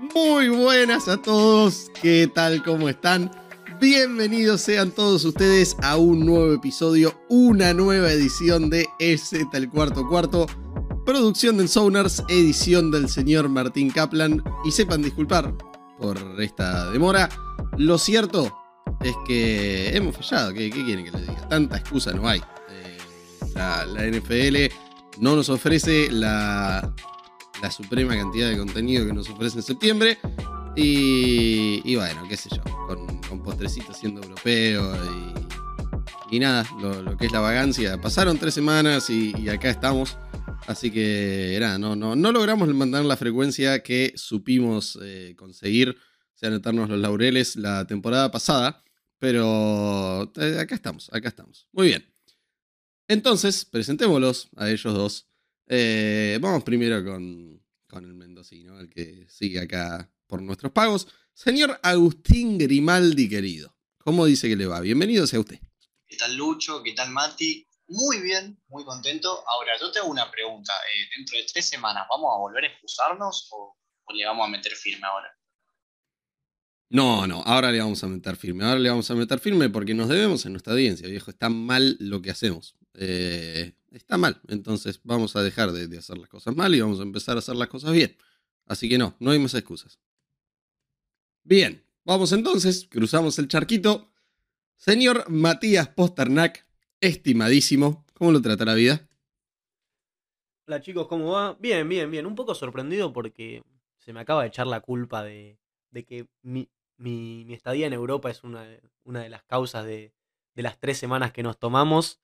Muy buenas a todos, ¿qué tal? ¿Cómo están? Bienvenidos sean todos ustedes a un nuevo episodio, una nueva edición de EZ el cuarto cuarto, producción del Sonars, edición del señor Martín Kaplan, y sepan disculpar por esta demora. Lo cierto es que hemos fallado, ¿qué, quieren que les diga? Tanta excusa no hay. Eh, la NFL no nos ofrece la la suprema cantidad de contenido que nos ofrece en septiembre. Y, bueno, qué sé yo, con, con postrecito siendo europeo y, y nada, lo, que es la vagancia. Pasaron tres semanas y, acá estamos. Así que nada, no, no, no logramos mandar la frecuencia que supimos eh, conseguir, o sea, anotarnos los laureles la temporada pasada. Pero eh, acá estamos, acá estamos. Muy bien. Entonces, presentémoslos a ellos dos. Eh, vamos primero con, con el mendocino, el que sigue acá por nuestros pagos. Señor Agustín Grimaldi, querido, ¿cómo dice que le va? Bienvenido sea usted. ¿Qué tal Lucho? ¿Qué tal Mati? Muy bien, muy contento. Ahora, yo te hago una pregunta. Eh, dentro de tres semanas, ¿vamos a volver a excusarnos o, o le vamos a meter firme ahora? No, no, ahora le vamos a meter firme. Ahora le vamos a meter firme porque nos debemos en nuestra audiencia, viejo. Está mal lo que hacemos. Eh, está mal. Entonces vamos a dejar de, hacer las cosas mal y vamos a empezar a hacer las cosas bien. Así que no, no hay más excusas. Bien, vamos entonces, cruzamos el charquito. Señor Matías Posternak, estimadísimo, ¿cómo lo trata la vida? Hola chicos, ¿cómo va? Bien, bien, bien. Un poco sorprendido porque se me acaba de echar la culpa de, que mi, estadía en Europa es una, una de las causas de, de, las tres semanas que nos tomamos.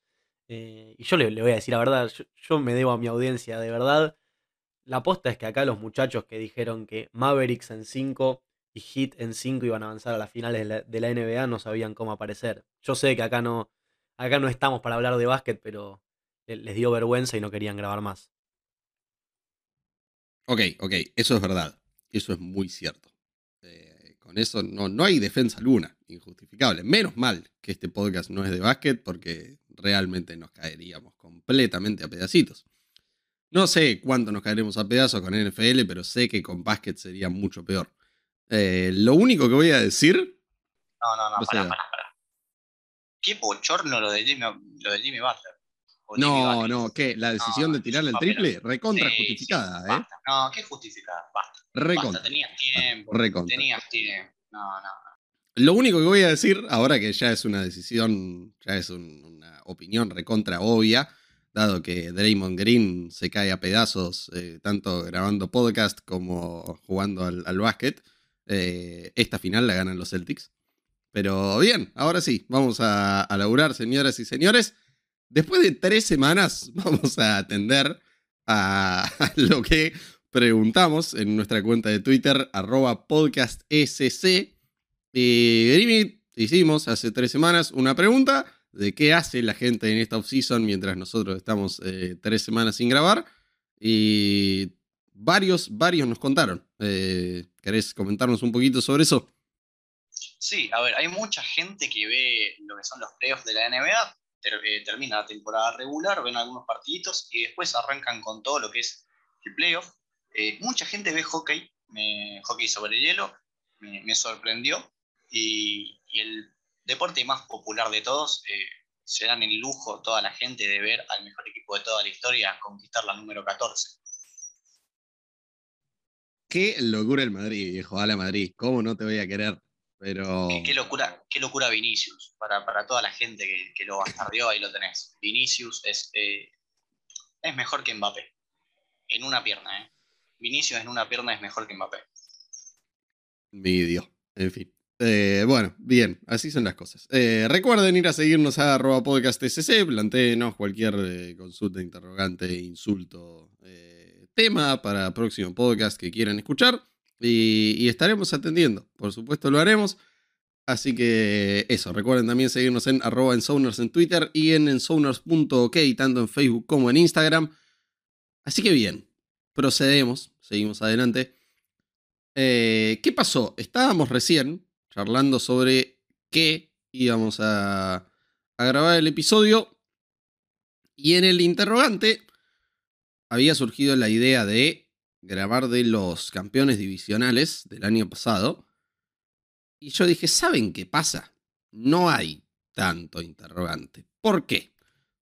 Eh, y yo le, voy a decir la verdad, yo, me debo a mi audiencia, de verdad. La aposta es que acá los muchachos que dijeron que Mavericks en 5 y Heat en 5 iban a avanzar a las finales de la, NBA no sabían cómo aparecer. Yo sé que acá no, acá no estamos para hablar de básquet, pero les dio vergüenza y no querían grabar más. Ok, ok, eso es verdad. Eso es muy cierto. Eh, con eso no, no hay defensa alguna, injustificable. Menos mal que este podcast no es de básquet porque realmente nos caeríamos completamente a pedacitos. No sé cuánto nos caeremos a pedazos con NFL, pero sé que con básquet sería mucho peor. Eh, lo único que voy a decir. No, no, no, para, para, para. Qué bochorno lo de Jimmy, lo de Jimmy Butler. no, no, ¿qué? ¿La decisión de tirarle el triple? Recontra justificada, ¿eh? No, ¿qué justificada? Basta. Recontra. tenías tiempo. Recontra. Tenías tiempo. No, no. Lo único que voy a decir, ahora que ya es una decisión, ya es una opinión recontra obvia, dado que Draymond Green se cae a pedazos, eh, tanto grabando podcast como jugando al, básquet, eh, esta final la ganan los Celtics. Pero bien, ahora sí, vamos a, a laburar, señoras y señores. Después de tres semanas, vamos a atender a, lo que preguntamos en nuestra cuenta de Twitter, arroba podcastsc y hicimos hace tres semanas una pregunta de qué hace la gente en esta off-season mientras nosotros estamos eh, tres semanas sin grabar. Y varios, varios nos contaron. Eh, ¿Querés comentarnos un poquito sobre eso? Sí, a ver, hay mucha gente que ve lo que son los playoffs de la NBA, eh, termina la temporada regular, ven algunos partiditos y después arrancan con todo lo que es el playoff. mucha gente ve hockey, hockey sobre hielo, me sorprendió y, el deporte más popular de todos, eh, se dan el lujo toda la gente de ver al mejor equipo de toda la historia conquistar la número 14. Qué locura el Madrid, viejo. A la Madrid. ¿Cómo no te voy a querer? Pero. Qué, locura, qué locura Vinicius. Para, toda la gente que, lo bastardeó, ahí lo tenés. Vinicius es, eh, es mejor que Mbappé. En una pierna, ¿eh? Vinicius en una pierna es mejor que Mbappé. Video. En fin. Eh, bueno, bien, así son las cosas. Eh, recuerden ir a seguirnos a arroba podcastsc, planteenos cualquier eh, consulta, interrogante, insulto, tema para próximo podcast que quieran escuchar y, estaremos atendiendo, por supuesto lo haremos. Así que eso, recuerden también seguirnos en arroba en Twitter y en ensoners.ok, tanto en Facebook como en Instagram. Así que bien, procedemos, seguimos adelante. ¿Qué pasó? Estábamos recién charlando sobre qué íbamos a, grabar el episodio. Y en el interrogante había surgido la idea de grabar de los campeones divisionales del año pasado. Y yo dije, ¿saben qué pasa? No hay tanto interrogante. ¿Por qué?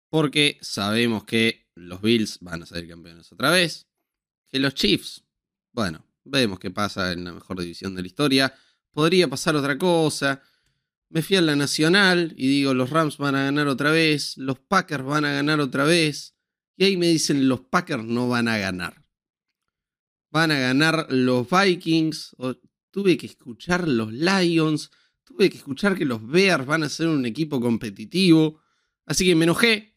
Porque sabemos que los Bills van a ser campeones otra vez. Que los Chiefs, bueno, vemos qué pasa en la mejor división de la historia. Podría pasar otra cosa. Me fui a la nacional y digo, los Rams van a ganar otra vez, los Packers van a ganar otra vez. Y ahí me dicen, los Packers no van a ganar. Van a ganar los Vikings. tuve que escuchar los Lions. Tuve que escuchar que los Bears van a ser un equipo competitivo. Así que me enojé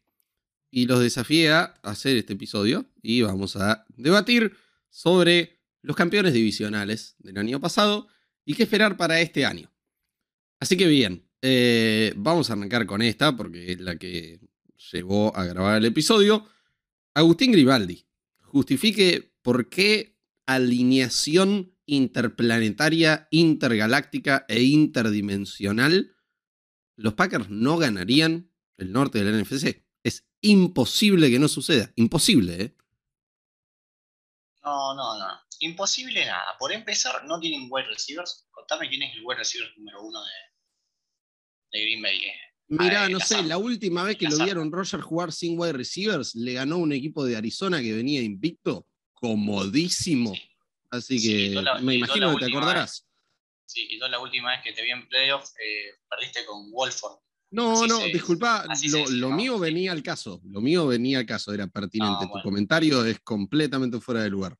y los desafié a hacer este episodio. Y vamos a debatir sobre los campeones divisionales del año pasado y qué esperar para este año. Así que bien, eh, vamos a arrancar con esta porque es la que llevó a grabar el episodio. Agustín Gribaldi, justifique por qué alineación interplanetaria, intergaláctica e interdimensional los Packers no ganarían el norte del NFC. Es imposible que no suceda. Imposible, ¿eh? No, no, no. Imposible nada. Por empezar, no tienen wide receivers. Contame quién es el wide receiver número uno de, de Green Bay. Eh. Mirá, no sé, la última vez que lo vieron Roger jugar sin wide receivers, le ganó un equipo de Arizona que venía invicto, comodísimo. Así que me imagino que te acordarás. sí, y tú la última vez que te vi en playoff, eh, perdiste con Wolford. No, no, disculpa, lo, mío venía al caso, lo mío venía al caso, era pertinente. tu comentario es completamente fuera de lugar.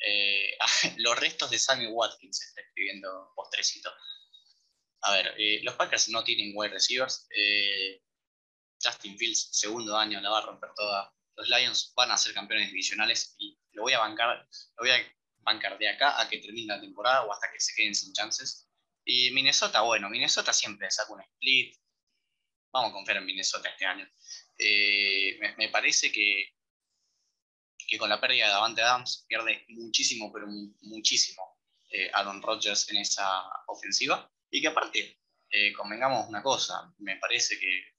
Eh, los restos de Sammy Watkins está escribiendo postrecito. A ver, eh, los Packers no tienen wide receivers. Eh, Justin Fields, segundo año, la va a romper toda. Los Lions van a ser campeones divisionales y lo voy a bancar, lo voy a bancar de acá a que termine la temporada o hasta que se queden sin chances. Y Minnesota, bueno, Minnesota siempre saca un split. Vamos a confiar en Minnesota este año. Eh, me, parece que, que con la pérdida de Davante Adams pierde muchísimo, pero muchísimo Aaron Rodgers en esa ofensiva. Y que aparte, eh, convengamos una cosa, me parece que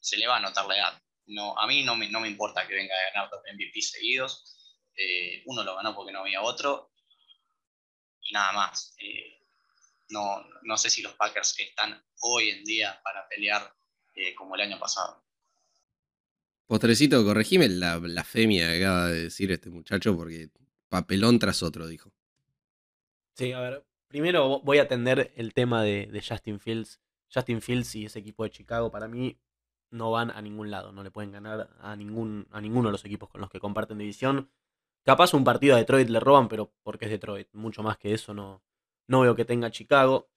se le va a notar la edad. No, a mí no me, no me importa que venga a ganar dos MVP seguidos. Eh, uno lo ganó porque no había otro. Y nada más. Eh, no, no sé si los Packers están hoy en día para pelear como el año pasado. Postrecito, corregime la blasfemia que acaba de decir este muchacho porque papelón tras otro, dijo. Sí, a ver, Primero voy a atender el tema de, Justin Fields. Justin Fields y ese equipo de Chicago para mí no van a ningún lado, no le pueden ganar a, ningún, a ninguno de los equipos con los que comparten división. Capaz un partido a Detroit le roban, pero porque es Detroit. Mucho más que eso no, no veo que tenga Chicago.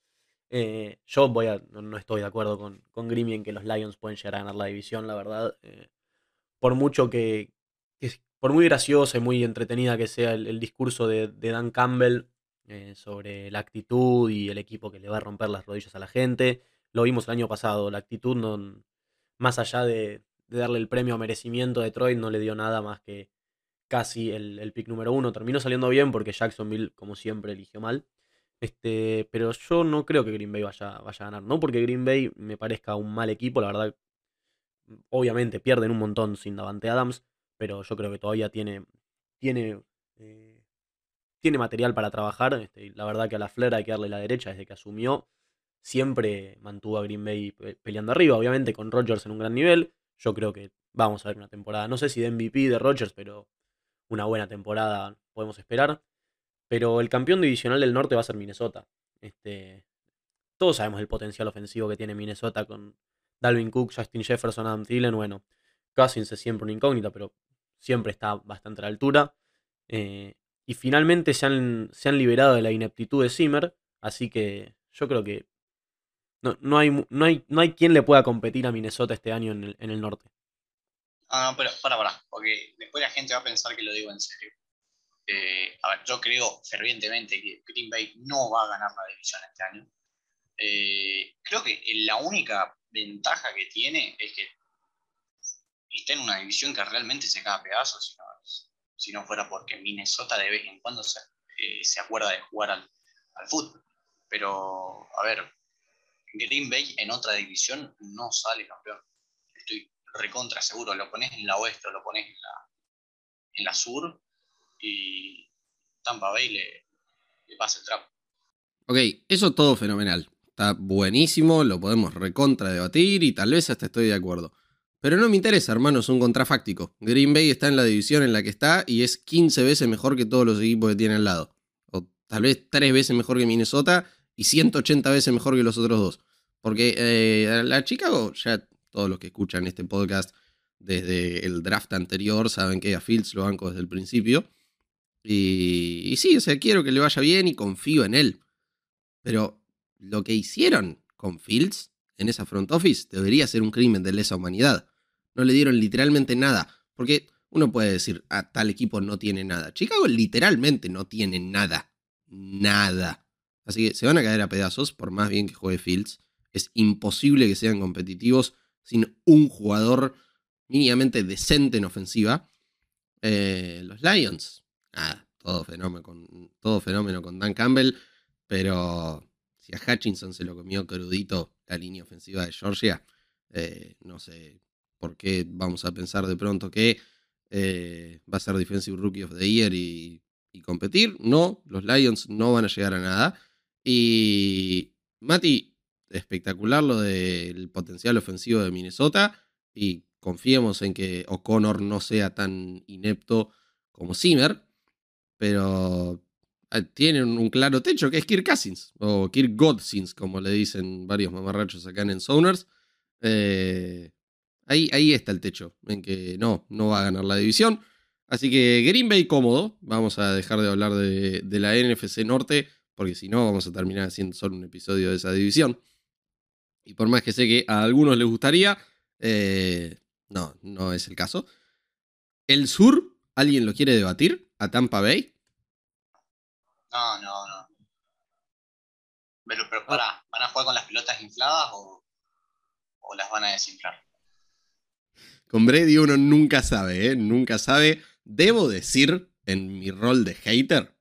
Eh, yo voy a, no, estoy de acuerdo con, con en que los Lions pueden llegar a ganar la división, la verdad. Eh, por mucho que, por muy graciosa y muy entretenida que sea el, discurso de, Dan Campbell, eh, sobre la actitud y el equipo que le va a romper las rodillas a la gente. Lo vimos el año pasado, la actitud no, más allá de, darle el premio a merecimiento a Detroit, no le dio nada más que casi el, pick número uno. Terminó saliendo bien porque Jacksonville, como siempre, eligió mal. Este, pero yo no creo que Green Bay vaya, vaya a ganar. No porque Green Bay me parezca un mal equipo, la verdad. Obviamente pierden un montón sin Davante Adams, pero yo creo que todavía tiene, tiene eh, tiene material para trabajar. Este, la verdad que a la Flera hay que darle la derecha desde que asumió. Siempre mantuvo a Green Bay peleando arriba, obviamente con Rodgers en un gran nivel. Yo creo que vamos a ver una temporada, no sé si de MVP de Rodgers, pero una buena temporada podemos esperar. Pero el campeón divisional del norte va a ser Minnesota. Este, todos sabemos el potencial ofensivo que tiene Minnesota con Dalvin Cook, Justin Jefferson, Adam Thielen. Bueno, Cousins es siempre una incógnita, pero siempre está bastante a la altura. Eh, y finalmente se han, se han liberado de la ineptitud de Zimmer. Así que yo creo que no, no, hay, no, hay, no hay quien le pueda competir a Minnesota este año en el, en el norte. Ah, no, pero para, para, porque después la gente va a pensar que lo digo en serio. Eh, a ver, yo creo fervientemente que Green Bay no va a ganar la división este año. Eh, creo que la única ventaja que tiene es que está en una división que realmente se cae a pedazos si no fuera porque Minnesota de vez en cuando se, eh, acuerda de jugar al, fútbol. Pero, a ver, Green Bay en otra división no sale campeón. Estoy recontra seguro. Lo pones en la oeste o lo pones en la, en la sur y Tampa Bay le, le pasa el trapo. Ok, eso todo fenomenal. Está buenísimo, lo podemos recontra debatir y tal vez hasta estoy de acuerdo. Pero no me interesa, hermano, es un contrafáctico. Green Bay está en la división en la que está y es 15 veces mejor que todos los equipos que tiene al lado. O tal vez 3 veces mejor que Minnesota y 180 veces mejor que los otros dos. Porque eh, la Chicago, ya todos los que escuchan este podcast desde el draft anterior saben que a Fields lo banco desde el principio. Y, y sí, o sea, quiero que le vaya bien y confío en él. Pero lo que hicieron con Fields en esa front office debería ser un crimen de lesa humanidad. No le dieron literalmente nada. Porque uno puede decir, ah, tal equipo no tiene nada. Chicago literalmente no tiene nada. Nada. Así que se van a caer a pedazos por más bien que juegue Fields. Es imposible que sean competitivos sin un jugador mínimamente decente en ofensiva. Eh, los Lions, todo fenómeno, todo fenómeno con Dan Campbell, pero si a Hutchinson se lo comió crudito la línea ofensiva de Georgia, eh, no sé por qué vamos a pensar de pronto que eh, va a ser Defensive Rookie of the Year y, y, competir. No, los Lions no van a llegar a nada. Y Mati, espectacular lo del potencial ofensivo de Minnesota y confiemos en que O'Connor no sea tan inepto como Zimmer, pero tienen un claro techo que es Kirk Cousins o Kirk Godsins, como le dicen varios mamarrachos acá en Sounders. Eh, ahí, ahí está el techo, en que no, no va a ganar la división. Así que Green Bay cómodo, vamos a dejar de hablar de, de la NFC Norte, porque si no vamos a terminar haciendo solo un episodio de esa división. Y por más que sé que a algunos les gustaría, eh, no, no es el caso. ¿El sur? ¿Alguien lo quiere debatir? ¿A Tampa Bay? No, no, no. Pero, pero pará, ¿van a jugar con las pelotas infladas o, o las van a desinflar? Con Brady uno nunca sabe, ¿eh? Nunca sabe. Debo decir, en mi rol de hater,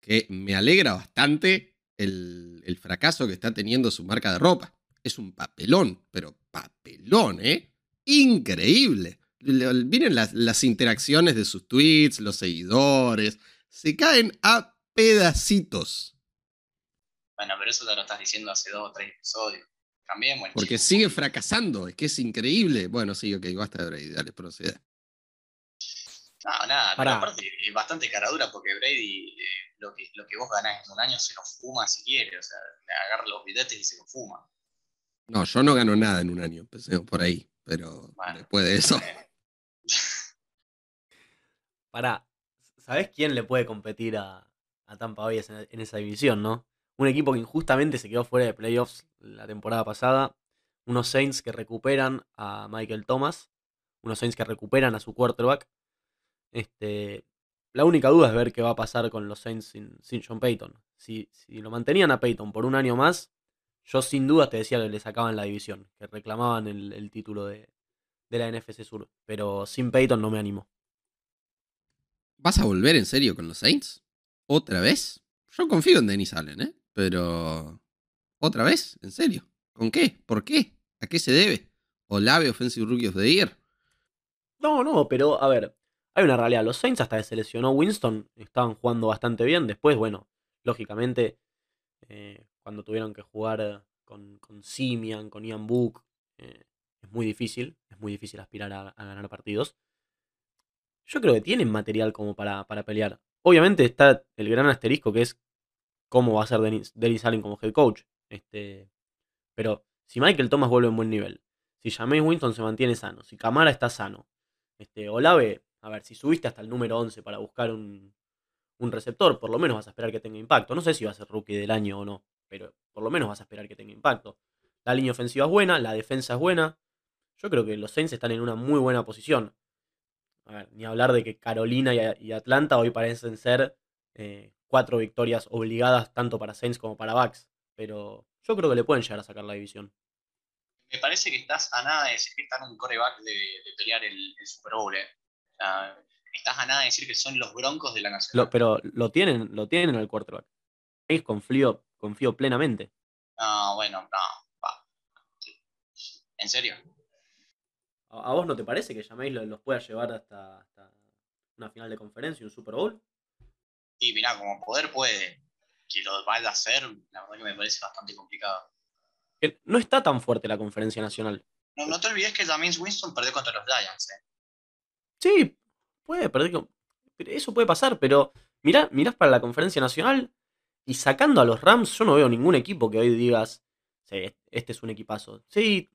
que me alegra bastante el, el fracaso que está teniendo su marca de ropa. Es un papelón, pero papelón, ¿eh? increíble. Vienen las, las, interacciones de sus tweets, los seguidores, se caen a pedacitos. Bueno, pero eso te lo estás diciendo hace dos o tres episodios. También, bueno, Porque sigue fracasando, es que es increíble. Bueno, sí, ok, basta de Brady, dale, proceda. No, nada, pero aparte es bastante caradura porque Brady eh, lo, que, lo que vos ganás en un año se lo fuma si quiere, o sea, le agarra los billetes y se lo fuma. No, yo no gano nada en un año, empecemos por ahí. Pero bueno, después de eso. Pará, ¿sabés quién le puede competir a, a Tampa Bay en esa división, no? Un equipo que injustamente se quedó fuera de playoffs la temporada pasada. Unos Saints que recuperan a Michael Thomas. Unos Saints que recuperan a su quarterback. Este, la única duda es ver qué va a pasar con los Saints sin, sin John Payton. Si, si, lo mantenían a Payton por un año más, yo sin duda te decía que le sacaban la división, que reclamaban el, el título de, de, la NFC Sur. Pero sin Peyton no me animo. ¿Vas a volver en serio con los Saints? ¿Otra vez? Yo confío en Dennis Allen, ¿eh? Pero... ¿Otra vez? ¿En serio? ¿Con qué? ¿Por qué? ¿A qué se debe? ¿Olave Offensive Rookie of the Year? No, no, pero a ver, hay una realidad. Los Saints hasta que se lesionó Winston estaban jugando bastante bien. Después, bueno, lógicamente eh, cuando tuvieron que jugar con, con Simian, con Ian Book, eh, es muy difícil, es muy difícil aspirar a, a, ganar partidos. Yo creo que tienen material como para, para, pelear. Obviamente está el gran asterisco que es cómo va a ser Dennis, Dennis Allen como head coach. Este, pero si Michael Thomas vuelve en buen nivel, si Jameis Winston se mantiene sano, si Camara está sano, este, Olave, a ver, si subiste hasta el número 11 para buscar un, un receptor, por lo menos vas a esperar que tenga impacto. No sé si va a ser rookie del año o no, pero por lo menos vas a esperar que tenga impacto. La línea ofensiva es buena, la defensa es buena. Yo creo que los Saints están en una muy buena posición. A ver, ni hablar de que Carolina y, Atlanta hoy parecen ser eh, cuatro victorias obligadas tanto para Saints como para Bucks. Pero yo creo que le pueden llegar a sacar la división. Me parece que estás a nada de decir que están un coreback de, de pelear el, el, Super Bowl. Eh. Estás a nada de decir que son los broncos de la nación. Lo, pero lo tienen, lo tienen el quarterback. Confío, confío plenamente. No, bueno, no. Va. ¿En serio? ¿A, vos no te parece que Jameis los pueda llevar hasta, hasta, una final de conferencia y un Super Bowl? Y mira, como poder puede que lo vaya a hacer, la verdad que me parece bastante complicado. No está tan fuerte la conferencia nacional. No, no te olvides que James Winston perdió contra los Giants. ¿eh? Sí, puede perder. Eso puede pasar, pero mirá, mirás para la conferencia nacional y sacando a los Rams, yo no veo ningún equipo que hoy digas, sí, este es un equipazo. Sí,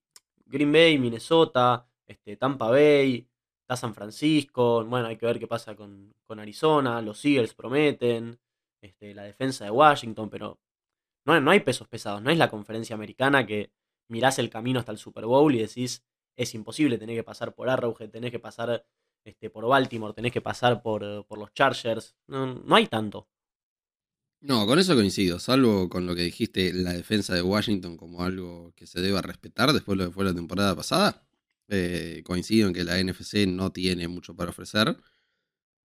Green Bay, Minnesota, este, Tampa Bay, está San Francisco. Bueno, hay que ver qué pasa con, Arizona. Los Eagles prometen. Este, la defensa de Washington, pero no, no hay pesos pesados. No es la conferencia americana que mirás el camino hasta el Super Bowl y decís, es imposible, tenés que pasar por Arrowhead, tenés que pasar este, por Baltimore, tenés que pasar por, los Chargers. No, no hay tanto. No, con eso coincido, salvo con lo que dijiste, la defensa de Washington como algo que se deba respetar después de lo que fue la temporada pasada. Eh, coincido en que la NFC no tiene mucho para ofrecer.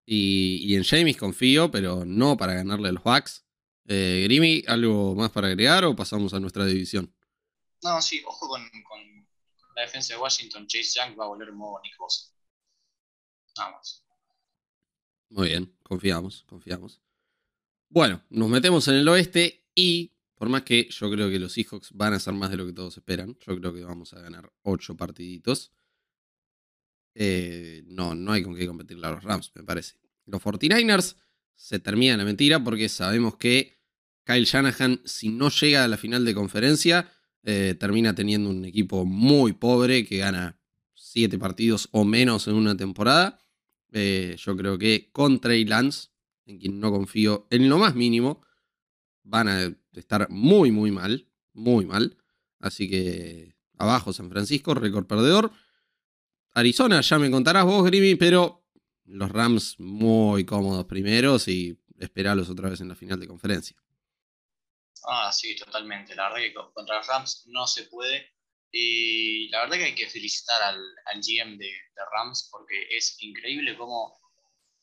Y, en James confío, pero no para ganarle a los Bucks. Eh, Grimy, ¿algo más para agregar o pasamos a nuestra división? No, sí, ojo con, la defensa de Washington. Chase Young va a volver modo Nick Bosa. Nada más. Muy bien, confiamos, confiamos. Bueno, nos metemos en el oeste y por más que yo creo que los Seahawks van a ser más de lo que todos esperan, yo creo que vamos a ganar 8 partiditos. Eh, no, no hay con qué competirle a los Rams, me parece. Los 49ers se termina la mentira porque sabemos que Kyle Shanahan, si no llega a la final de conferencia, eh, termina teniendo un equipo muy pobre que gana 7 partidos o menos en una temporada. Eh, yo creo que con Trey Lance, en quien no confío en lo más mínimo, van a estar muy, muy mal. Muy mal. Así que abajo San Francisco, récord perdedor. Arizona, ya me contarás vos, Grimmy, pero los Rams muy cómodos primeros y esperarlos otra vez en la final de conferencia. Ah, sí, totalmente. La verdad que contra los Rams no se puede. Y la verdad que hay que felicitar al, GM de, Rams porque es increíble cómo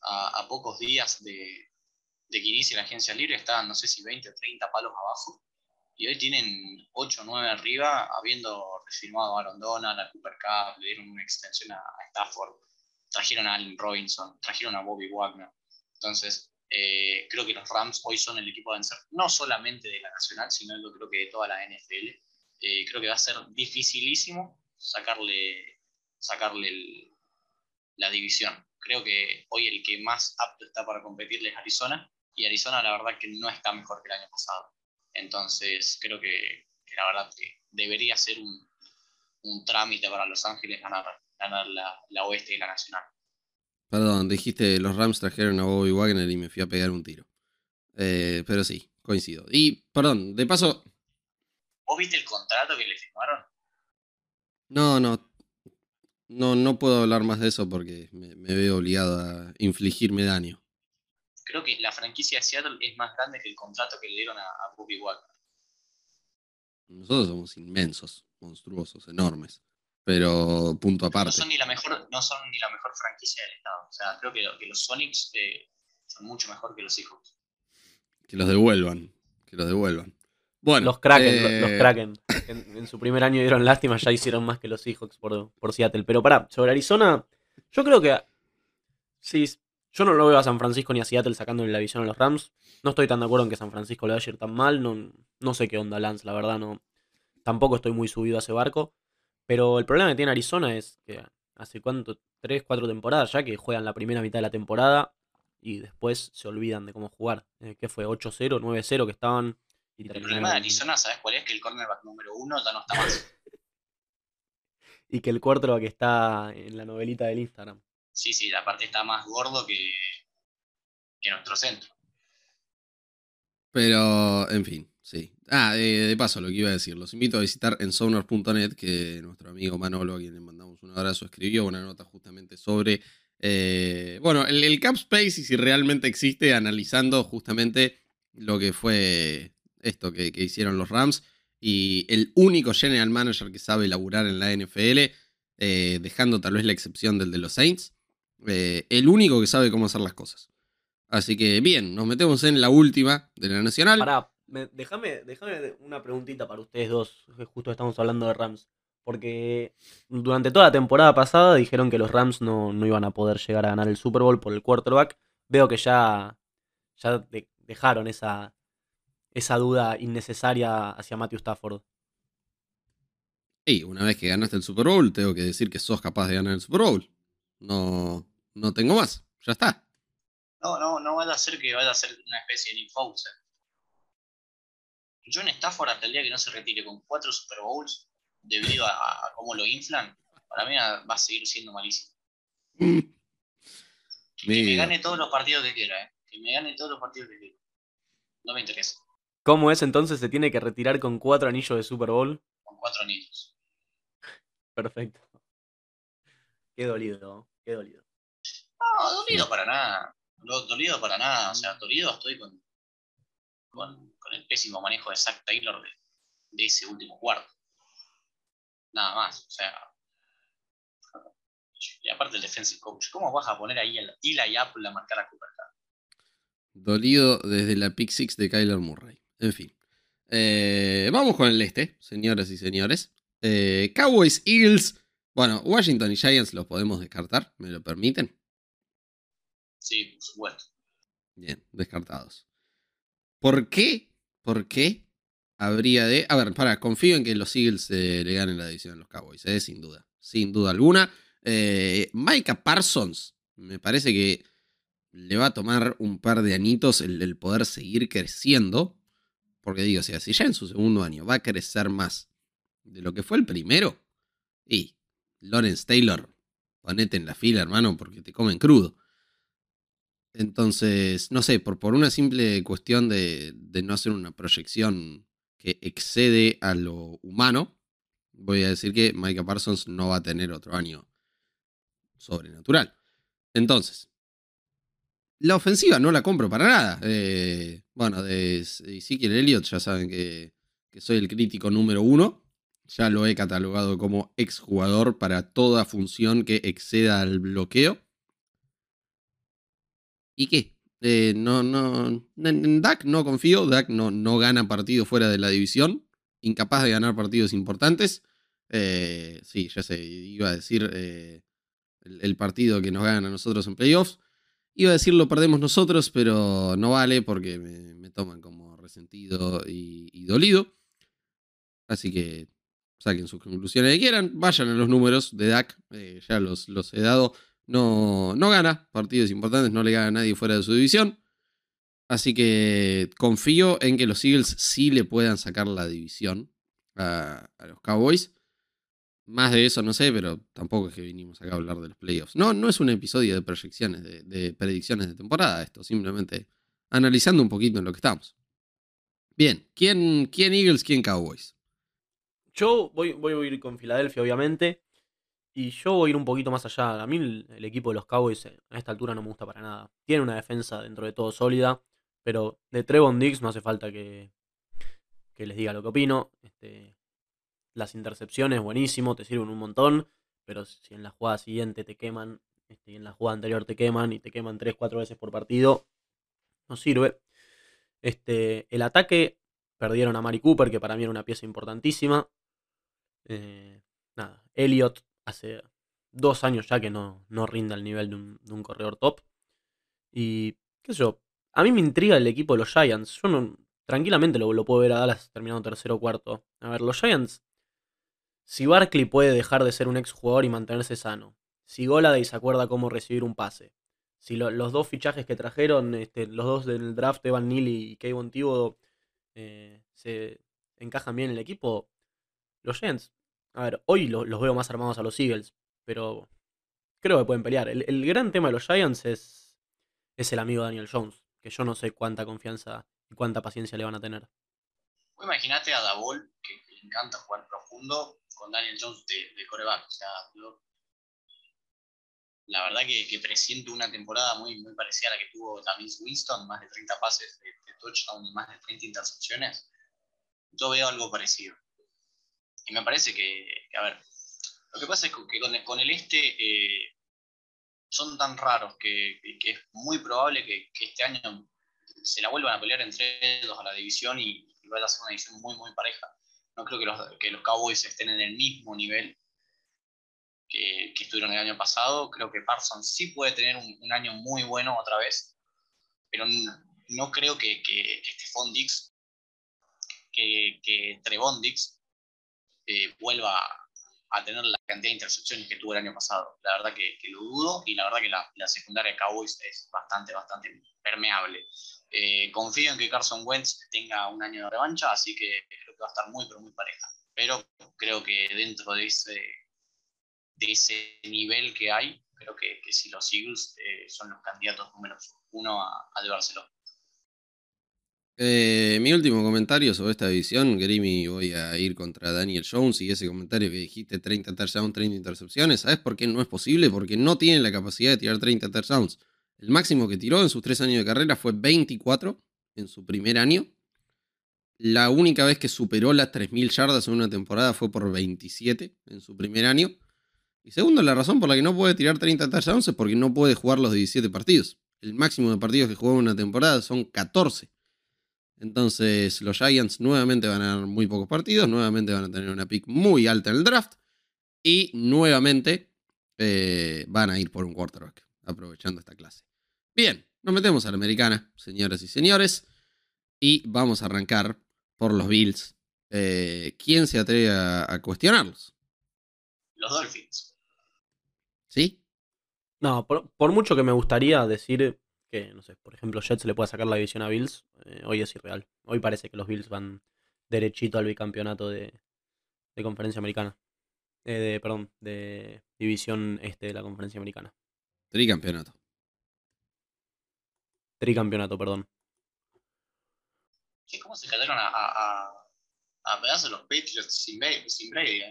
a pocos días de, de que inicie la agencia libre estaban, no sé si 20 o 30 palos abajo. Y hoy tienen 8 o 9 arriba, habiendo refirmado a Aaron Donald, a Cooper Cup, le dieron una extensión a, Stafford, trajeron a Allen Robinson, trajeron a Bobby Wagner. Entonces, eh, creo que los Rams hoy son el equipo a vencer, no solamente de la Nacional, sino yo creo que de toda la NFL. Eh, creo que va a ser dificilísimo sacarle, sacarle la división. Creo que hoy el que más apto está para competirle es Arizona, y Arizona la verdad que no está mejor que el año pasado. Entonces creo que, la verdad que debería ser un, trámite para Los Ángeles ganar, ganar la, oeste y la nacional. Perdón, dijiste los Rams trajeron a Bobby Wagner y me fui a pegar un tiro. Eh, pero sí, coincido. Y, perdón, de paso... ¿Vos viste el contrato que le firmaron? No, no. No, no puedo hablar más de eso porque me veo obligado a infligirme daño creo que la franquicia de Seattle es más grande que el contrato que le dieron a, Bobby Wagner. Nosotros somos inmensos, monstruosos, enormes. Pero punto aparte. No son ni la mejor, no son ni la mejor franquicia del estado. O sea, creo que, los Sonics eh, son mucho mejor que los Seahawks. Que los devuelvan. Que los devuelvan. Bueno. Los Kraken, los, eh, Kraken. En, su primer año dieron lástima, ya hicieron más que los Seahawks por, por Seattle. Pero pará, sobre Arizona, yo creo que. Sí, yo no lo veo a San Francisco ni a Seattle sacándole la visión a los Rams. No estoy tan de acuerdo en que San Francisco le vaya a ir tan mal. No, no sé qué onda Lance, la verdad. no Tampoco estoy muy subido a ese barco. Pero el problema que tiene Arizona es que hace cuánto, tres, cuatro temporadas ya que juegan la primera mitad de la temporada y después se olvidan de cómo jugar. Eh, ¿Qué fue? 8-0, 9-0 que estaban. el problema de Arizona, ¿sabes cuál es? Que el cornerback número uno ya no está más. y que el quarterback está en la novelita del Instagram. Sí, sí, la parte está más gordo que, que nuestro centro. Pero, en fin, sí. Ah, de, paso, lo que iba a decir, los invito a visitar en sonar.net, que nuestro amigo Manolo, a quien le mandamos un abrazo, escribió una nota justamente sobre, eh, bueno, el, el, cap space y si realmente existe, analizando justamente lo que fue esto que, hicieron los Rams. Y el único general manager que sabe laburar en la NFL, eh, dejando tal vez la excepción del de los Saints, eh, el único que sabe cómo hacer las cosas. Así que bien, nos metemos en la última de la Nacional. Pará, déjame, una preguntita para ustedes dos, justo estamos hablando de Rams. Porque durante toda la temporada pasada dijeron que los Rams no, iban a poder llegar a ganar el Super Bowl por el quarterback. Veo que ya, ya dejaron esa, esa duda innecesaria hacia Matthew Stafford. Y una vez que ganaste el Super Bowl, tengo que decir que sos capaz de ganar el Super Bowl. No, no tengo más. Ya está. No, no, no vaya a ser que vaya a ser una especie de Infauser. John Stafford hasta el día que no se retire con cuatro Super Bowls, debido a, cómo lo inflan, para mí va a seguir siendo malísimo. Que, me gane todos los partidos que quiera, ¿eh? Que me gane todos los partidos que quiera. No me interesa. ¿Cómo es entonces? ¿Se tiene que retirar con cuatro anillos de Super Bowl? Con cuatro anillos. Perfecto. Qué dolido, qué dolido. No, dolido para nada. Dolido para nada. O sea, dolido estoy con, con, el pésimo manejo de Zack Taylor de, ese último cuarto. Nada más. O sea. Y aparte el defensive coach, ¿cómo vas a poner ahí el Eli Apple a marcar a Cooper Dolido desde la pick six de Kyler Murray. En fin. Eh, vamos con el este, señoras y señores. Eh, Cowboys, Eagles. Bueno, Washington y Giants los podemos descartar, ¿me lo permiten? Sí, por supuesto. Bien, descartados. ¿Por qué? ¿Por qué habría de.? A ver, para, confío en que los Eagles eh, le ganen la división a los Cowboys, eh, sin duda. Sin duda alguna. Eh, Micah Parsons, me parece que le va a tomar un par de anitos el, poder seguir creciendo. Porque digo, o sea, si ya en su segundo año va a crecer más de lo que fue el primero, y Lawrence Taylor, ponete en la fila, hermano, porque te comen crudo. Entonces, no sé, por, por una simple cuestión de, no hacer una proyección que excede a lo humano, voy a decir que Micah Parsons no va a tener otro año sobrenatural. Entonces, la ofensiva no la compro para nada. Eh, bueno, de Ezekiel Elliott ya saben que, que, soy el crítico número uno. Ya lo he catalogado como exjugador para toda función que exceda al bloqueo. ¿Y qué? Eh, no, no, en Dak no confío. Dak no, no gana partidos fuera de la división. Incapaz de ganar partidos importantes. Eh, sí, ya sé, iba a decir eh, el, partido que nos gana a nosotros en playoffs. Iba a decir lo perdemos nosotros, pero no vale porque me, toman como resentido y, dolido. Así que saquen sus conclusiones que quieran. Vayan a los números de Dak. ya los, los he dado no, no gana partidos importantes, no le gana a nadie fuera de su división. Así que confío en que los Eagles sí le puedan sacar la división a, los Cowboys. Más de eso no sé, pero tampoco es que vinimos acá a hablar de los playoffs. No, no es un episodio de proyecciones, de, predicciones de temporada esto, simplemente analizando un poquito en lo que estamos. Bien, ¿quién, quién Eagles, quién Cowboys? Yo voy, voy a ir con Filadelfia, obviamente. Y yo voy a ir un poquito más allá. A mí el, equipo de los Cowboys eh, a esta altura no me gusta para nada. Tiene una defensa dentro de todo sólida, pero de Trevon Diggs no hace falta que, que les diga lo que opino. Este, las intercepciones, buenísimo, te sirven un montón, pero si en la jugada siguiente te queman, este, y en la jugada anterior te queman y te queman 3-4 veces por partido, no sirve. Este, el ataque, perdieron a Mari Cooper, que para mí era una pieza importantísima. Eh, nada, Elliot hace dos años ya que no, no rinde al nivel de un, corredor top. Y, qué sé yo, a mí me intriga el equipo de los Giants. Yo no, tranquilamente lo, lo puedo ver a Dallas terminando tercero o cuarto. A ver, los Giants, si Barkley puede dejar de ser un exjugador y mantenerse sano, si Goladay se acuerda cómo recibir un pase, si los dos fichajes que trajeron, este, los dos del draft, Evan Neal y Kayvon Thibodeau, eh, se encajan bien en el equipo, los Giants a ver, hoy los veo más armados a los Eagles, pero creo que pueden pelear. El, gran tema de los Giants es, es el amigo Daniel Jones, que yo no sé cuánta confianza y cuánta paciencia le van a tener. Imagínate a Davol, que, le encanta jugar profundo, con Daniel Jones de, coreback. O sea, la verdad que, que, presiento una temporada muy, muy parecida a la que tuvo también Winston, más de 30 pases de, de touchdown y más de 30 intercepciones. Yo veo algo parecido. Y me parece que, a ver, lo que pasa es que con el, este eh, son tan raros que, es muy probable que, este año se la vuelvan a pelear entre ellos a la división y, vaya a ser una división muy, muy pareja. No creo que los, que los Cowboys estén en el mismo nivel que, estuvieron el año pasado. Creo que Parsons sí puede tener un, año muy bueno otra vez, pero no creo que, que, que Stephon Dix, que, que Trevon Dix eh, vuelva a tener la cantidad de intercepciones que tuvo el año pasado. La verdad que, lo dudo y la verdad que la, la, secundaria de Cowboys es bastante, bastante permeable. Eh, confío en que Carson Wentz tenga un año de revancha, así que creo que va a estar muy, pero muy pareja. Pero creo que dentro de ese, de ese nivel que hay, creo que, que si los Eagles eh, son los candidatos número uno a, a llevárselo. Eh, mi último comentario sobre esta división, Grimy, voy a ir contra Daniel Jones y ese comentario que dijiste 30 touchdowns, 30 intercepciones. ¿Sabes por qué no es posible? Porque no tiene la capacidad de tirar 30 touchdowns. El máximo que tiró en sus tres años de carrera fue 24 en su primer año. La única vez que superó las 3.000 yardas en una temporada fue por 27 en su primer año. Y segundo, la razón por la que no puede tirar 30 touchdowns es porque no puede jugar los 17 partidos. El máximo de partidos que jugó en una temporada son 14. Entonces los Giants nuevamente van a dar muy pocos partidos, nuevamente van a tener una pick muy alta en el draft y nuevamente eh, van a ir por un quarterback, aprovechando esta clase. Bien, nos metemos a la americana, señoras y señores, y vamos a arrancar por los Bills. Eh, ¿Quién se atreve a, cuestionarlos? Los Dolphins. ¿Sí? No, por mucho que me gustaría decir que, no sé, por ejemplo, Jets le pueda sacar la división a Bills, eh, hoy es irreal. Hoy parece que los Bills van derechito al bicampeonato de, de conferencia americana. Eh, de, perdón, de división este de la conferencia americana. Tricampeonato. Tricampeonato, perdón. ¿Cómo se cayeron a, a, a pedazos los Patriots sin, sin Brady? Eh?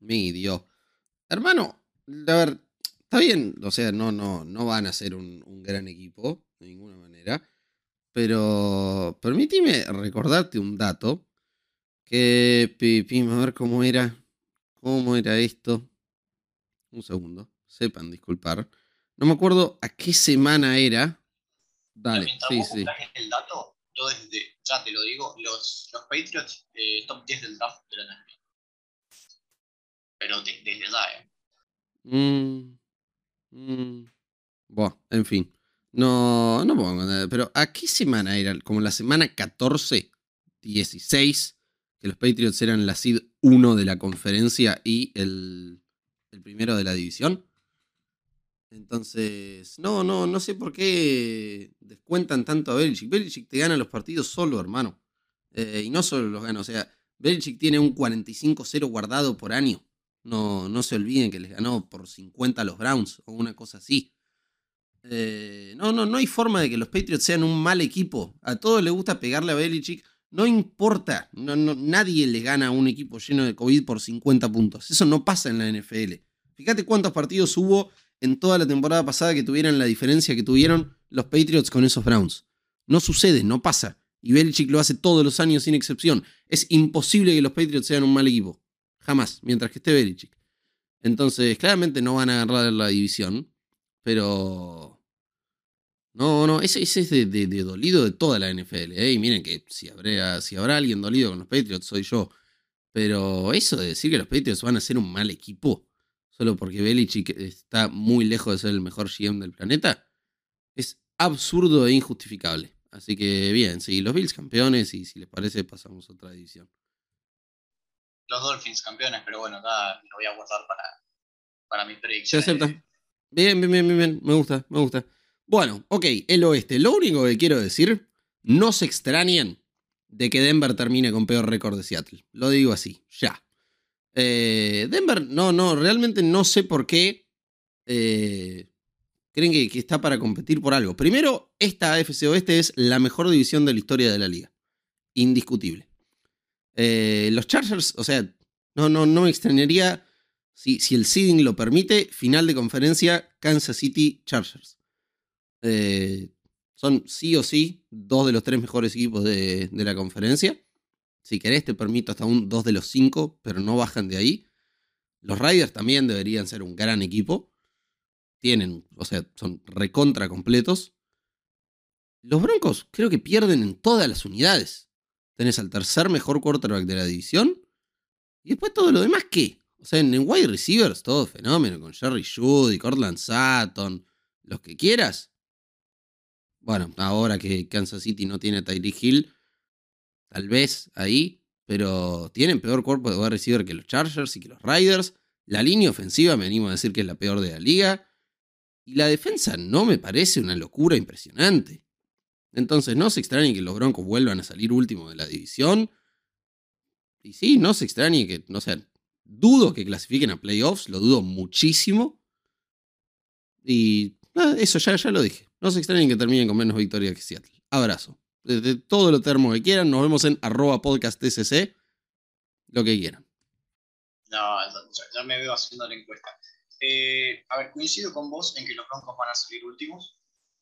Mi Dios. Hermano, a ver, Está bien, o sea, no, no, no van a ser un, gran equipo, de ninguna manera. Pero permíteme recordarte un dato. Que, pim, a ver cómo era. ¿Cómo era esto? Un segundo. Sepan disculpar. No me acuerdo a qué semana era. Dale, sí, sí. el dato, yo desde, ya te lo digo, los, los Patriots eh, top 10 del draft de la NBA. Pero desde ya, ¿eh? Mm. Mm, en fin. No, no pongo nada. Pero ¿a qué semana era? Como la semana 14, 16, que los Patriots eran la seed 1 de la conferencia y el, el primero de la división. Entonces, no, no, no sé por qué descuentan tanto a Belichick. Belichick te gana los partidos solo, hermano. Eh, y no solo los gana, o sea, Belichick tiene un 45-0 guardado por año. No, no se olviden que les ganó por 50 a los Browns o una cosa así. Eh, no, no, no hay forma de que los Patriots sean un mal equipo. A todos les gusta pegarle a Belichick. No importa. No, no, nadie le gana a un equipo lleno de COVID por 50 puntos. Eso no pasa en la NFL. Fíjate cuántos partidos hubo en toda la temporada pasada que tuvieran la diferencia que tuvieron los Patriots con esos Browns. No sucede, no pasa. Y Belichick lo hace todos los años sin excepción. Es imposible que los Patriots sean un mal equipo. Jamás, mientras que esté Belichick. Entonces, claramente no van a agarrar la división, pero... No, no, ese, es de, dolido de toda la NFL. ¿eh? Y miren que si, si habrá alguien dolido con los Patriots, soy yo. Pero eso de decir que los Patriots van a ser un mal equipo, solo porque Belichick está muy lejos de ser el mejor GM del planeta, es absurdo e injustificable. Así que bien, sí, los Bills campeones y si les parece pasamos a otra división los Dolphins campeones, pero bueno, nada, lo voy a guardar para, para mis predicciones. Se acepta. Bien, bien, bien, bien, me gusta, me gusta. Bueno, ok, el oeste. Lo único que quiero decir, no se extrañen de que Denver termine con peor récord de Seattle. Lo digo así, ya. Eh, Denver, no, no, realmente no sé por qué eh, creen que, que, está para competir por algo. Primero, esta AFC Oeste es la mejor división de la historia de la liga. Indiscutible. Eh, los Chargers, o sea, no, no, no me extrañaría si, si, el seeding lo permite, final de conferencia Kansas City Chargers. Eh, son sí o sí dos de los tres mejores equipos de, de, la conferencia. Si querés te permito hasta un dos de los cinco, pero no bajan de ahí. Los Riders también deberían ser un gran equipo. Tienen, o sea, son recontra completos. Los Broncos creo que pierden en todas las unidades. Tenés al tercer mejor quarterback de la división. Y después todo lo demás, ¿qué? O sea, en, wide receivers, todo fenómeno, con Jerry Judy, Cortland Sutton, los que quieras. bueno, ahora que Kansas City no tiene a Tyreek Hill, tal vez ahí, pero tienen peor cuerpo de wide receiver que los Chargers y que los Riders. La línea ofensiva me animo a decir que es la peor de la liga. Y la defensa no me parece una locura impresionante. Entonces no se extrañe que los Broncos vuelvan a salir último de la división. Y sí, no se extrañe que, no sé, dudo que clasifiquen a playoffs, lo dudo muchísimo. Y eso ya, ya lo dije. No se extrañen que terminen con menos victorias que Seattle. Abrazo. Desde todo lo termo que quieran, nos vemos en arroba podcast lo que quieran. No, ya, me veo haciendo la encuesta. Eh, a ver, coincido con vos en que los Broncos van a salir últimos,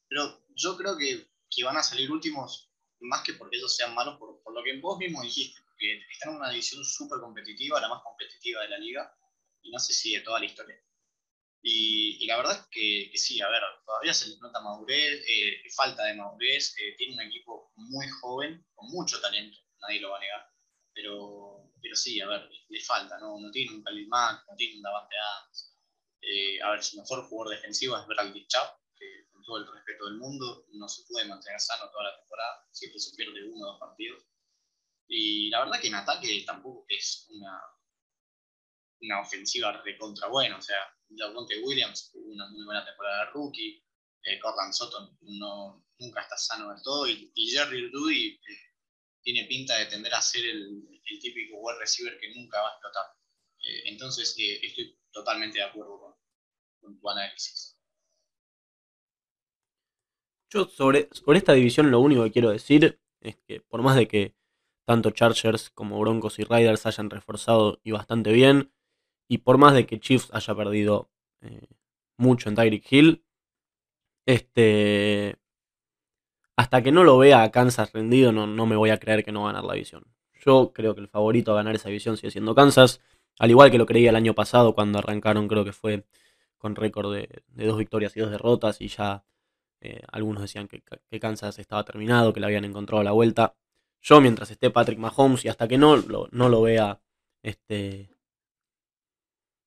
pero yo creo que, que van a salir últimos más que porque ellos sean malos, por, por lo que vos mismo dijiste, porque están en una división súper competitiva, la más competitiva de la liga, y no sé si de toda la historia. Y, la verdad es que, sí, a ver, todavía se les nota madurez, eh, falta de madurez, eh, tiene un equipo muy joven, con mucho talento, nadie lo va a negar, pero, pero sí, a ver, le falta, ¿no? No tiene un Khalil Mack, no tiene un Davante Adams. Eh, a ver, su mejor jugador defensivo es Bradley que con todo el respeto del mundo no se puede mantener sano toda la temporada, siempre se pierde uno o dos partidos. Y la verdad que en ataque tampoco es una, una ofensiva recontra buena, o sea, Javonte Williams tuvo una muy buena temporada de rookie, eh, Cortland Sutton no, nunca está sano del todo, y, Jerry Rudy eh, tiene pinta de tender a ser el, típico wide receiver que nunca va a explotar. Eh, entonces, eh, estoy totalmente de acuerdo con, tu análisis. Yo sobre, sobre esta división lo único que quiero decir es que por más de que tanto Chargers como Broncos y Riders hayan reforzado y bastante bien, y por más de que Chiefs haya perdido eh, mucho en Tyreek Hill, este, hasta que no lo vea a Kansas rendido, no, no me voy a creer que no va a ganar la división. Yo creo que el favorito a ganar esa división sigue siendo Kansas, al igual que lo creía el año pasado cuando arrancaron, creo que fue con récord de, dos victorias y dos derrotas, y ya eh, algunos decían que, Kansas estaba terminado, que le habían encontrado la vuelta. Yo, mientras esté Patrick Mahomes y hasta que no lo, no lo vea este,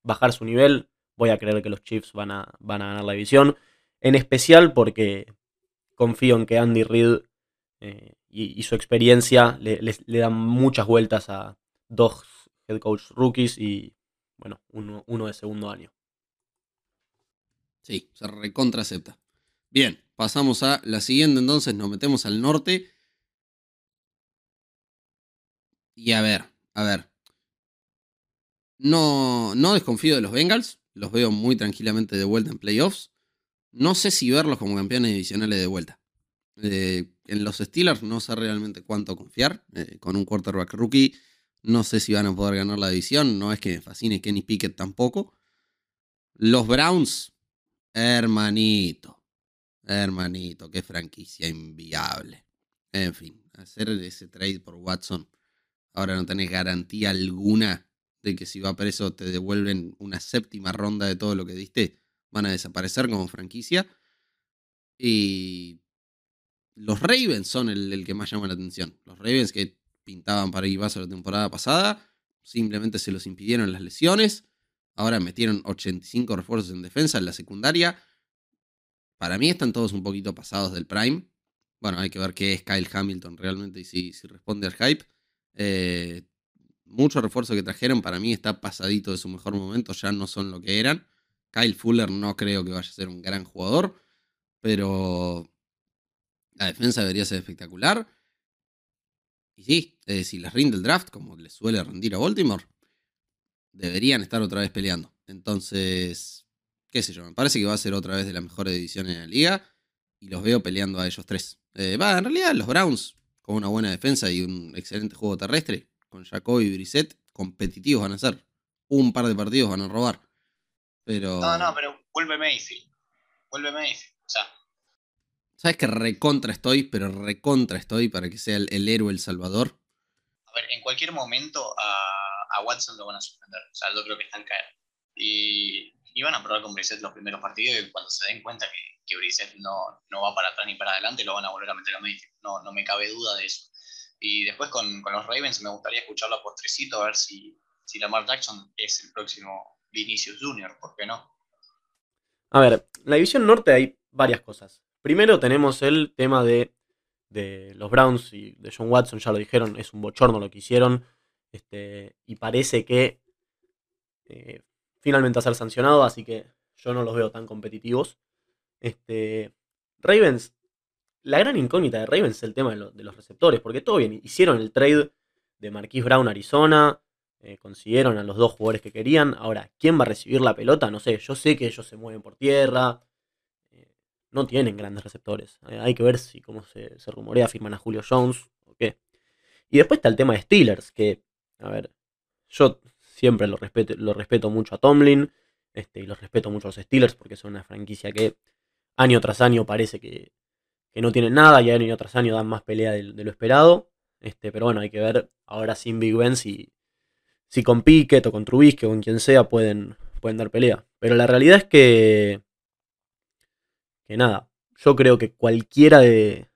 bajar su nivel, voy a creer que los Chiefs van a, van a ganar la división. En especial porque confío en que Andy Reid eh, y, su experiencia le, dan muchas vueltas a dos head coach rookies y, bueno, uno, uno de segundo año. Sí, se recontra acepta. Bien, pasamos a la siguiente entonces, nos metemos al norte. Y a ver, a ver, no, no desconfío de los Bengals. Los veo muy tranquilamente de vuelta en playoffs. No sé si verlos como campeones divisionales de vuelta. Eh, en los Steelers no sé realmente cuánto confiar. Eh, con un quarterback rookie no sé si van a poder ganar la división. No es que me fascine Kenny Pickett tampoco. Los Browns, hermanito. Hermanito, qué franquicia inviable. En fin, hacer ese trade por Watson. Ahora no tenés garantía alguna de que si va preso te devuelven una séptima ronda de todo lo que diste, van a desaparecer como franquicia. Y los Ravens son el, que más llama la atención. Los Ravens que pintaban para a la temporada pasada, simplemente se los impidieron las lesiones. Ahora metieron 85 refuerzos en defensa en la secundaria. Para mí están todos un poquito pasados del prime. Bueno, hay que ver qué es Kyle Hamilton realmente y si, si responde al hype. Eh, mucho refuerzo que trajeron para mí está pasadito de su mejor momento, ya no son lo que eran. Kyle Fuller no creo que vaya a ser un gran jugador, pero la defensa debería ser espectacular. Y sí, eh, si les rinde el draft, como les suele rendir a Baltimore, deberían estar otra vez peleando. Entonces, qué sé yo, me parece que va a ser otra vez de las mejores ediciones en la liga y los veo peleando a ellos tres. Eh, va, en realidad los Browns, con una buena defensa y un excelente juego terrestre, con Jacob y Brissett, competitivos van a ser. Un par de partidos van a robar. Pero. No, no, pero vuelve Mayfield. Vuelve Mayfield. O sea. ¿Sabes que recontra estoy? Pero recontra estoy para que sea el, héroe El Salvador. A ver, en cualquier momento a, Watson lo van a suspender. O sea, yo creo que están caer. Y, y, van a probar con Brissett los primeros partidos y cuando se den cuenta que, que Brissett no, no va para atrás ni para adelante, lo van a volver a meter a Mayfield. No, no me cabe duda de eso. Y después con, los Ravens me gustaría escucharlo a postrecito, a ver si, si Lamar Jackson es el próximo Vinicius Jr., ¿por qué no? A ver, en la división norte hay varias cosas. primero tenemos el tema de, de los Browns y de John Watson, ya lo dijeron, es un bochorno lo que hicieron. Este, y parece que eh, finalmente a ser sancionado, así que yo no los veo tan competitivos. Este, Ravens, la gran incógnita de Ravens es el tema de, los receptores, porque todo bien, hicieron el trade de Marquise Brown Arizona, eh, consiguieron a los dos jugadores que querían. Ahora, ¿quién va a recibir la pelota? No sé, yo sé que ellos se mueven por tierra, eh, no tienen grandes receptores. Eh, hay que ver si, como se, se, rumorea, firman a Julio Jones o qué. Y después está el tema de Steelers, que, a ver, yo siempre lo respeto, mucho a Tomlin, este, y los respeto mucho a los Steelers, porque son una franquicia que año tras año parece que, no tienen nada y año tras año dan más pelea de, lo esperado. Este, pero bueno, hay que ver ahora sin Big Ben si, si con Pickett o con Trubisky o con quien sea pueden, pueden dar pelea. Pero la realidad es que, que nada, yo creo que cualquiera de,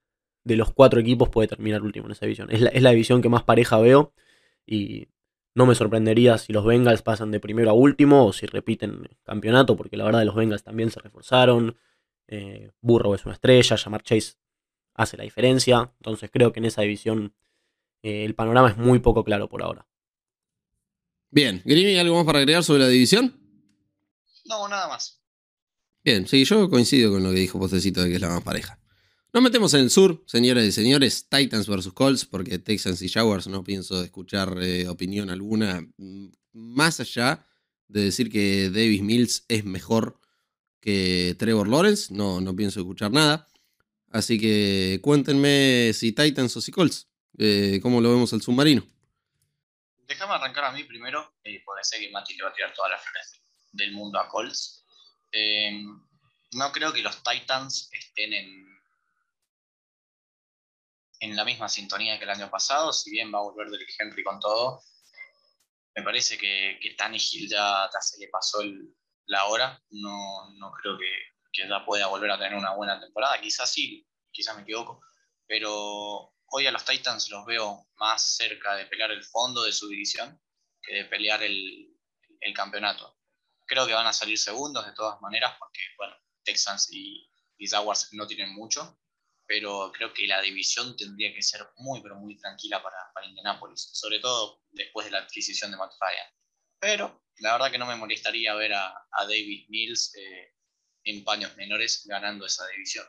de los cuatro equipos puede terminar último en esa división. Es la, es la división que más pareja veo y no me sorprendería si los Bengals pasan de primero a último o si repiten campeonato, porque la verdad de los Bengals también se reforzaron. Eh, Burrow es una estrella, Jamar Chase hace la diferencia. Entonces creo que en esa división eh, el panorama es muy poco claro por ahora. Bien, Grimy, ¿algo más para agregar sobre la división? No, nada más. Bien, sí, yo coincido con lo que dijo Postecito de que es la más pareja. Nos metemos en el sur, señoras y señores, Titans versus Colts, porque Texans y Jaguars no pienso escuchar eh, opinión alguna, mm, más allá de decir que Davis Mills es mejor que Trevor Lawrence, no, no pienso escuchar nada. Así que cuéntenme si Titans o si Colts, eh, cómo lo vemos al submarino. Déjame arrancar a mí primero, eh, porque sé que Mati le va a tirar todas las flores del mundo a Colts. Eh, no creo que los Titans estén en, en la misma sintonía que el año pasado, si bien va a volver del Henry con todo. Me parece que, que Tannehill ya, se le pasó la hora. No, no creo que, que, ya pueda volver a tener una buena temporada. Quizás sí, quizás me equivoco. Pero hoy a los Titans los veo más cerca de pelear el fondo de su división que de pelear el, el campeonato. Creo que van a salir segundos de todas maneras porque, bueno, Texans y, y Jaguars no tienen mucho pero creo que la división tendría que ser muy, pero muy tranquila para, para Indianapolis, sobre todo después de la adquisición de Matt Ryan. Pero la verdad que no me molestaría ver a, a David Mills eh, en paños menores ganando esa división.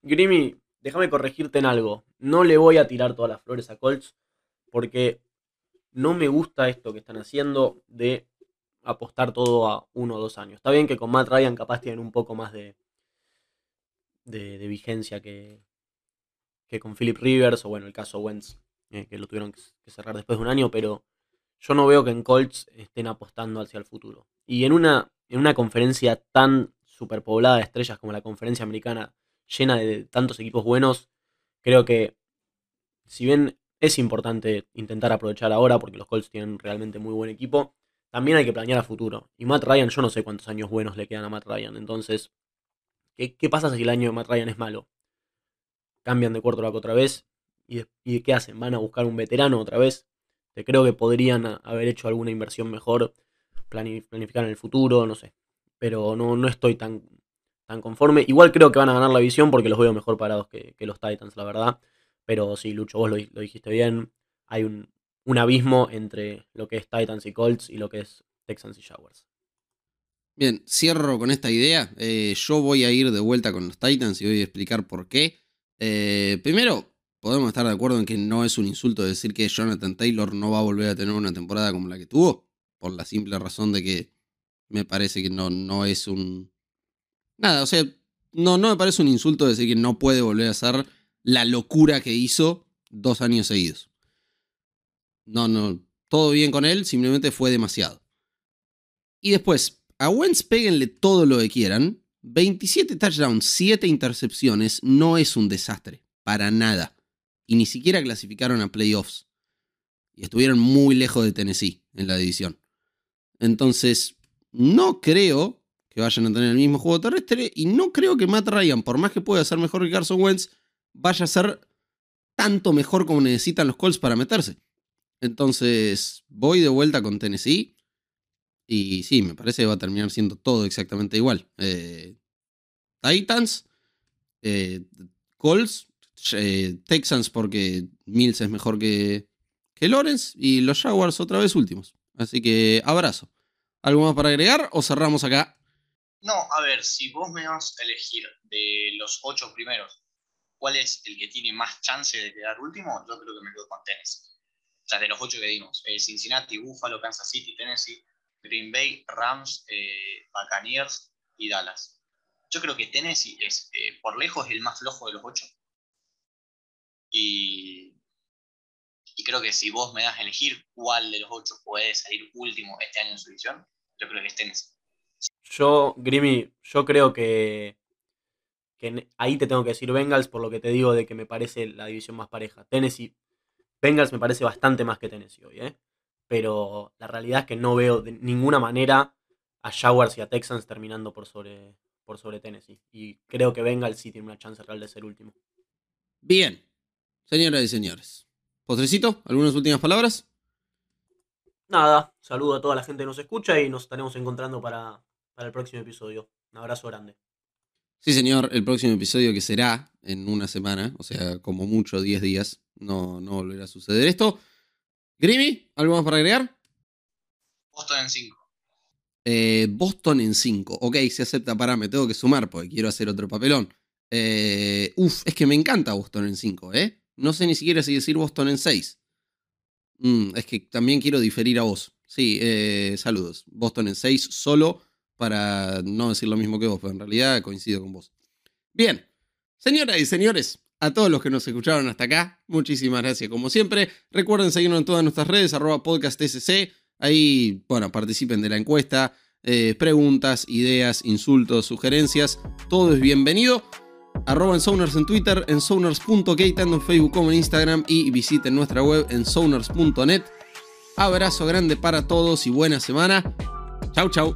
Grimmy, déjame corregirte en algo. No le voy a tirar todas las flores a Colts porque no me gusta esto que están haciendo de apostar todo a uno o dos años. Está bien que con Matt Ryan capaz tienen un poco más de, de, vigencia que, que con Philip Rivers o bueno, el caso Wentz, eh, que lo tuvieron que cerrar después de un año, pero yo no veo que en Colts estén apostando hacia el futuro. Y en una, en una conferencia tan superpoblada de estrellas como la conferencia americana, llena de tantos equipos buenos, creo que si bien es importante intentar aprovechar ahora porque los Colts tienen realmente muy buen equipo, también hay que planear a futuro. Y Matt Ryan, yo no sé cuántos años buenos le quedan a Matt Ryan, entonces ¿Qué, pasa si el año de Matt Ryan es malo? Cambian de quarterback otra vez. ¿Y, ¿Y qué hacen? ¿Van a buscar un veterano otra vez? Creo que podrían haber hecho alguna inversión mejor, planificar en el futuro, no sé. Pero no, no estoy tan, tan conforme. Igual creo que van a ganar la visión porque los veo mejor parados que, los Titans, la verdad. Pero sí, Lucho, vos lo, dijiste bien. Hay un, un abismo entre lo que es Titans y Colts y lo que es Texans y Jaguars. Bien, cierro con esta idea. Eh, yo voy a ir de vuelta con los Titans y voy a explicar por qué. Eh, primero, podemos estar de acuerdo en que no es un insulto decir que Jonathan Taylor no va a volver a tener una temporada como la que tuvo, por la simple razón de que me parece que no, no es un... Nada, o sea, no, no me parece un insulto decir que no puede volver a hacer la locura que hizo dos años seguidos. No, no, todo bien con él, simplemente fue demasiado. Y después, a Wentz péguenle todo lo que quieran. 27 touchdowns, 7 intercepciones no es un desastre, para nada. Y ni siquiera clasificaron a playoffs. Y estuvieron muy lejos de Tennessee en la división. Entonces, no creo que vayan a tener el mismo juego terrestre y no creo que Matt Ryan, por más que pueda ser mejor que Carson Wentz, vaya a ser tanto mejor como necesitan los Colts para meterse. Entonces, voy de vuelta con Tennessee. Y sí, me parece que va a terminar siendo todo exactamente igual. Eh, Titans eh, Colts, eh, Texans porque Mills es mejor que, que Lawrence y los Jaguars otra vez últimos. Así que abrazo. ¿Algo más para agregar o cerramos acá? No, a ver, si vos me vas a elegir de los ocho primeros, ¿cuál es el que tiene más chance de quedar último? Yo creo que me quedo con Tennessee. O sea, de los ocho que dimos, eh, Cincinnati, Buffalo, Kansas City, Tennessee, Green Bay, Rams, eh, Buccaneers y Dallas. Yo creo que Tennessee es, eh, por lejos, el más flojo de los ocho. Y, creo que si vos me das a elegir cuál de los ocho puede salir último este año en su división, yo creo que es Tennessee. Yo, Grimmy, yo creo que, que ahí te tengo que decir Bengals por lo que te digo de que me parece la división más pareja. Tennessee, Bengals me parece bastante más que Tennessee hoy, ¿eh? Pero la realidad es que no veo de ninguna manera a Jaguars y a Texans terminando por sobre, por sobre Tennessee. Y creo que Bengals sí tiene una chance real de ser último. Bien, señoras y señores. Postrecito, ¿algunas últimas palabras? Nada, saludo a toda la gente que nos escucha y nos estaremos encontrando para, para el próximo episodio. Un abrazo grande. Sí, señor, el próximo episodio que será en una semana, o sea, como mucho 10 días, no, no volverá a suceder esto. Grimmy, ¿algo más para agregar? Boston en 5. Eh, Boston en 5. Ok, se acepta para, me tengo que sumar porque quiero hacer otro papelón. Eh, uf, es que me encanta Boston en 5, ¿eh? No sé ni siquiera si decir Boston en 6. Mm, es que también quiero diferir a vos. Sí, eh, saludos. Boston en 6 solo para no decir lo mismo que vos, pero en realidad coincido con vos. Bien, señoras y señores, a todos los que nos escucharon hasta acá, muchísimas gracias como siempre. Recuerden seguirnos en todas nuestras redes, arroba podcastsc. Ahí, bueno, participen de la encuesta. Eh, preguntas, ideas, insultos, sugerencias, todo es bienvenido. Arroba en en Twitter, en Sounders.k, tanto en Facebook como en Instagram y visiten nuestra web en Sounders.net. Abrazo grande para todos y buena semana. Chau, chau.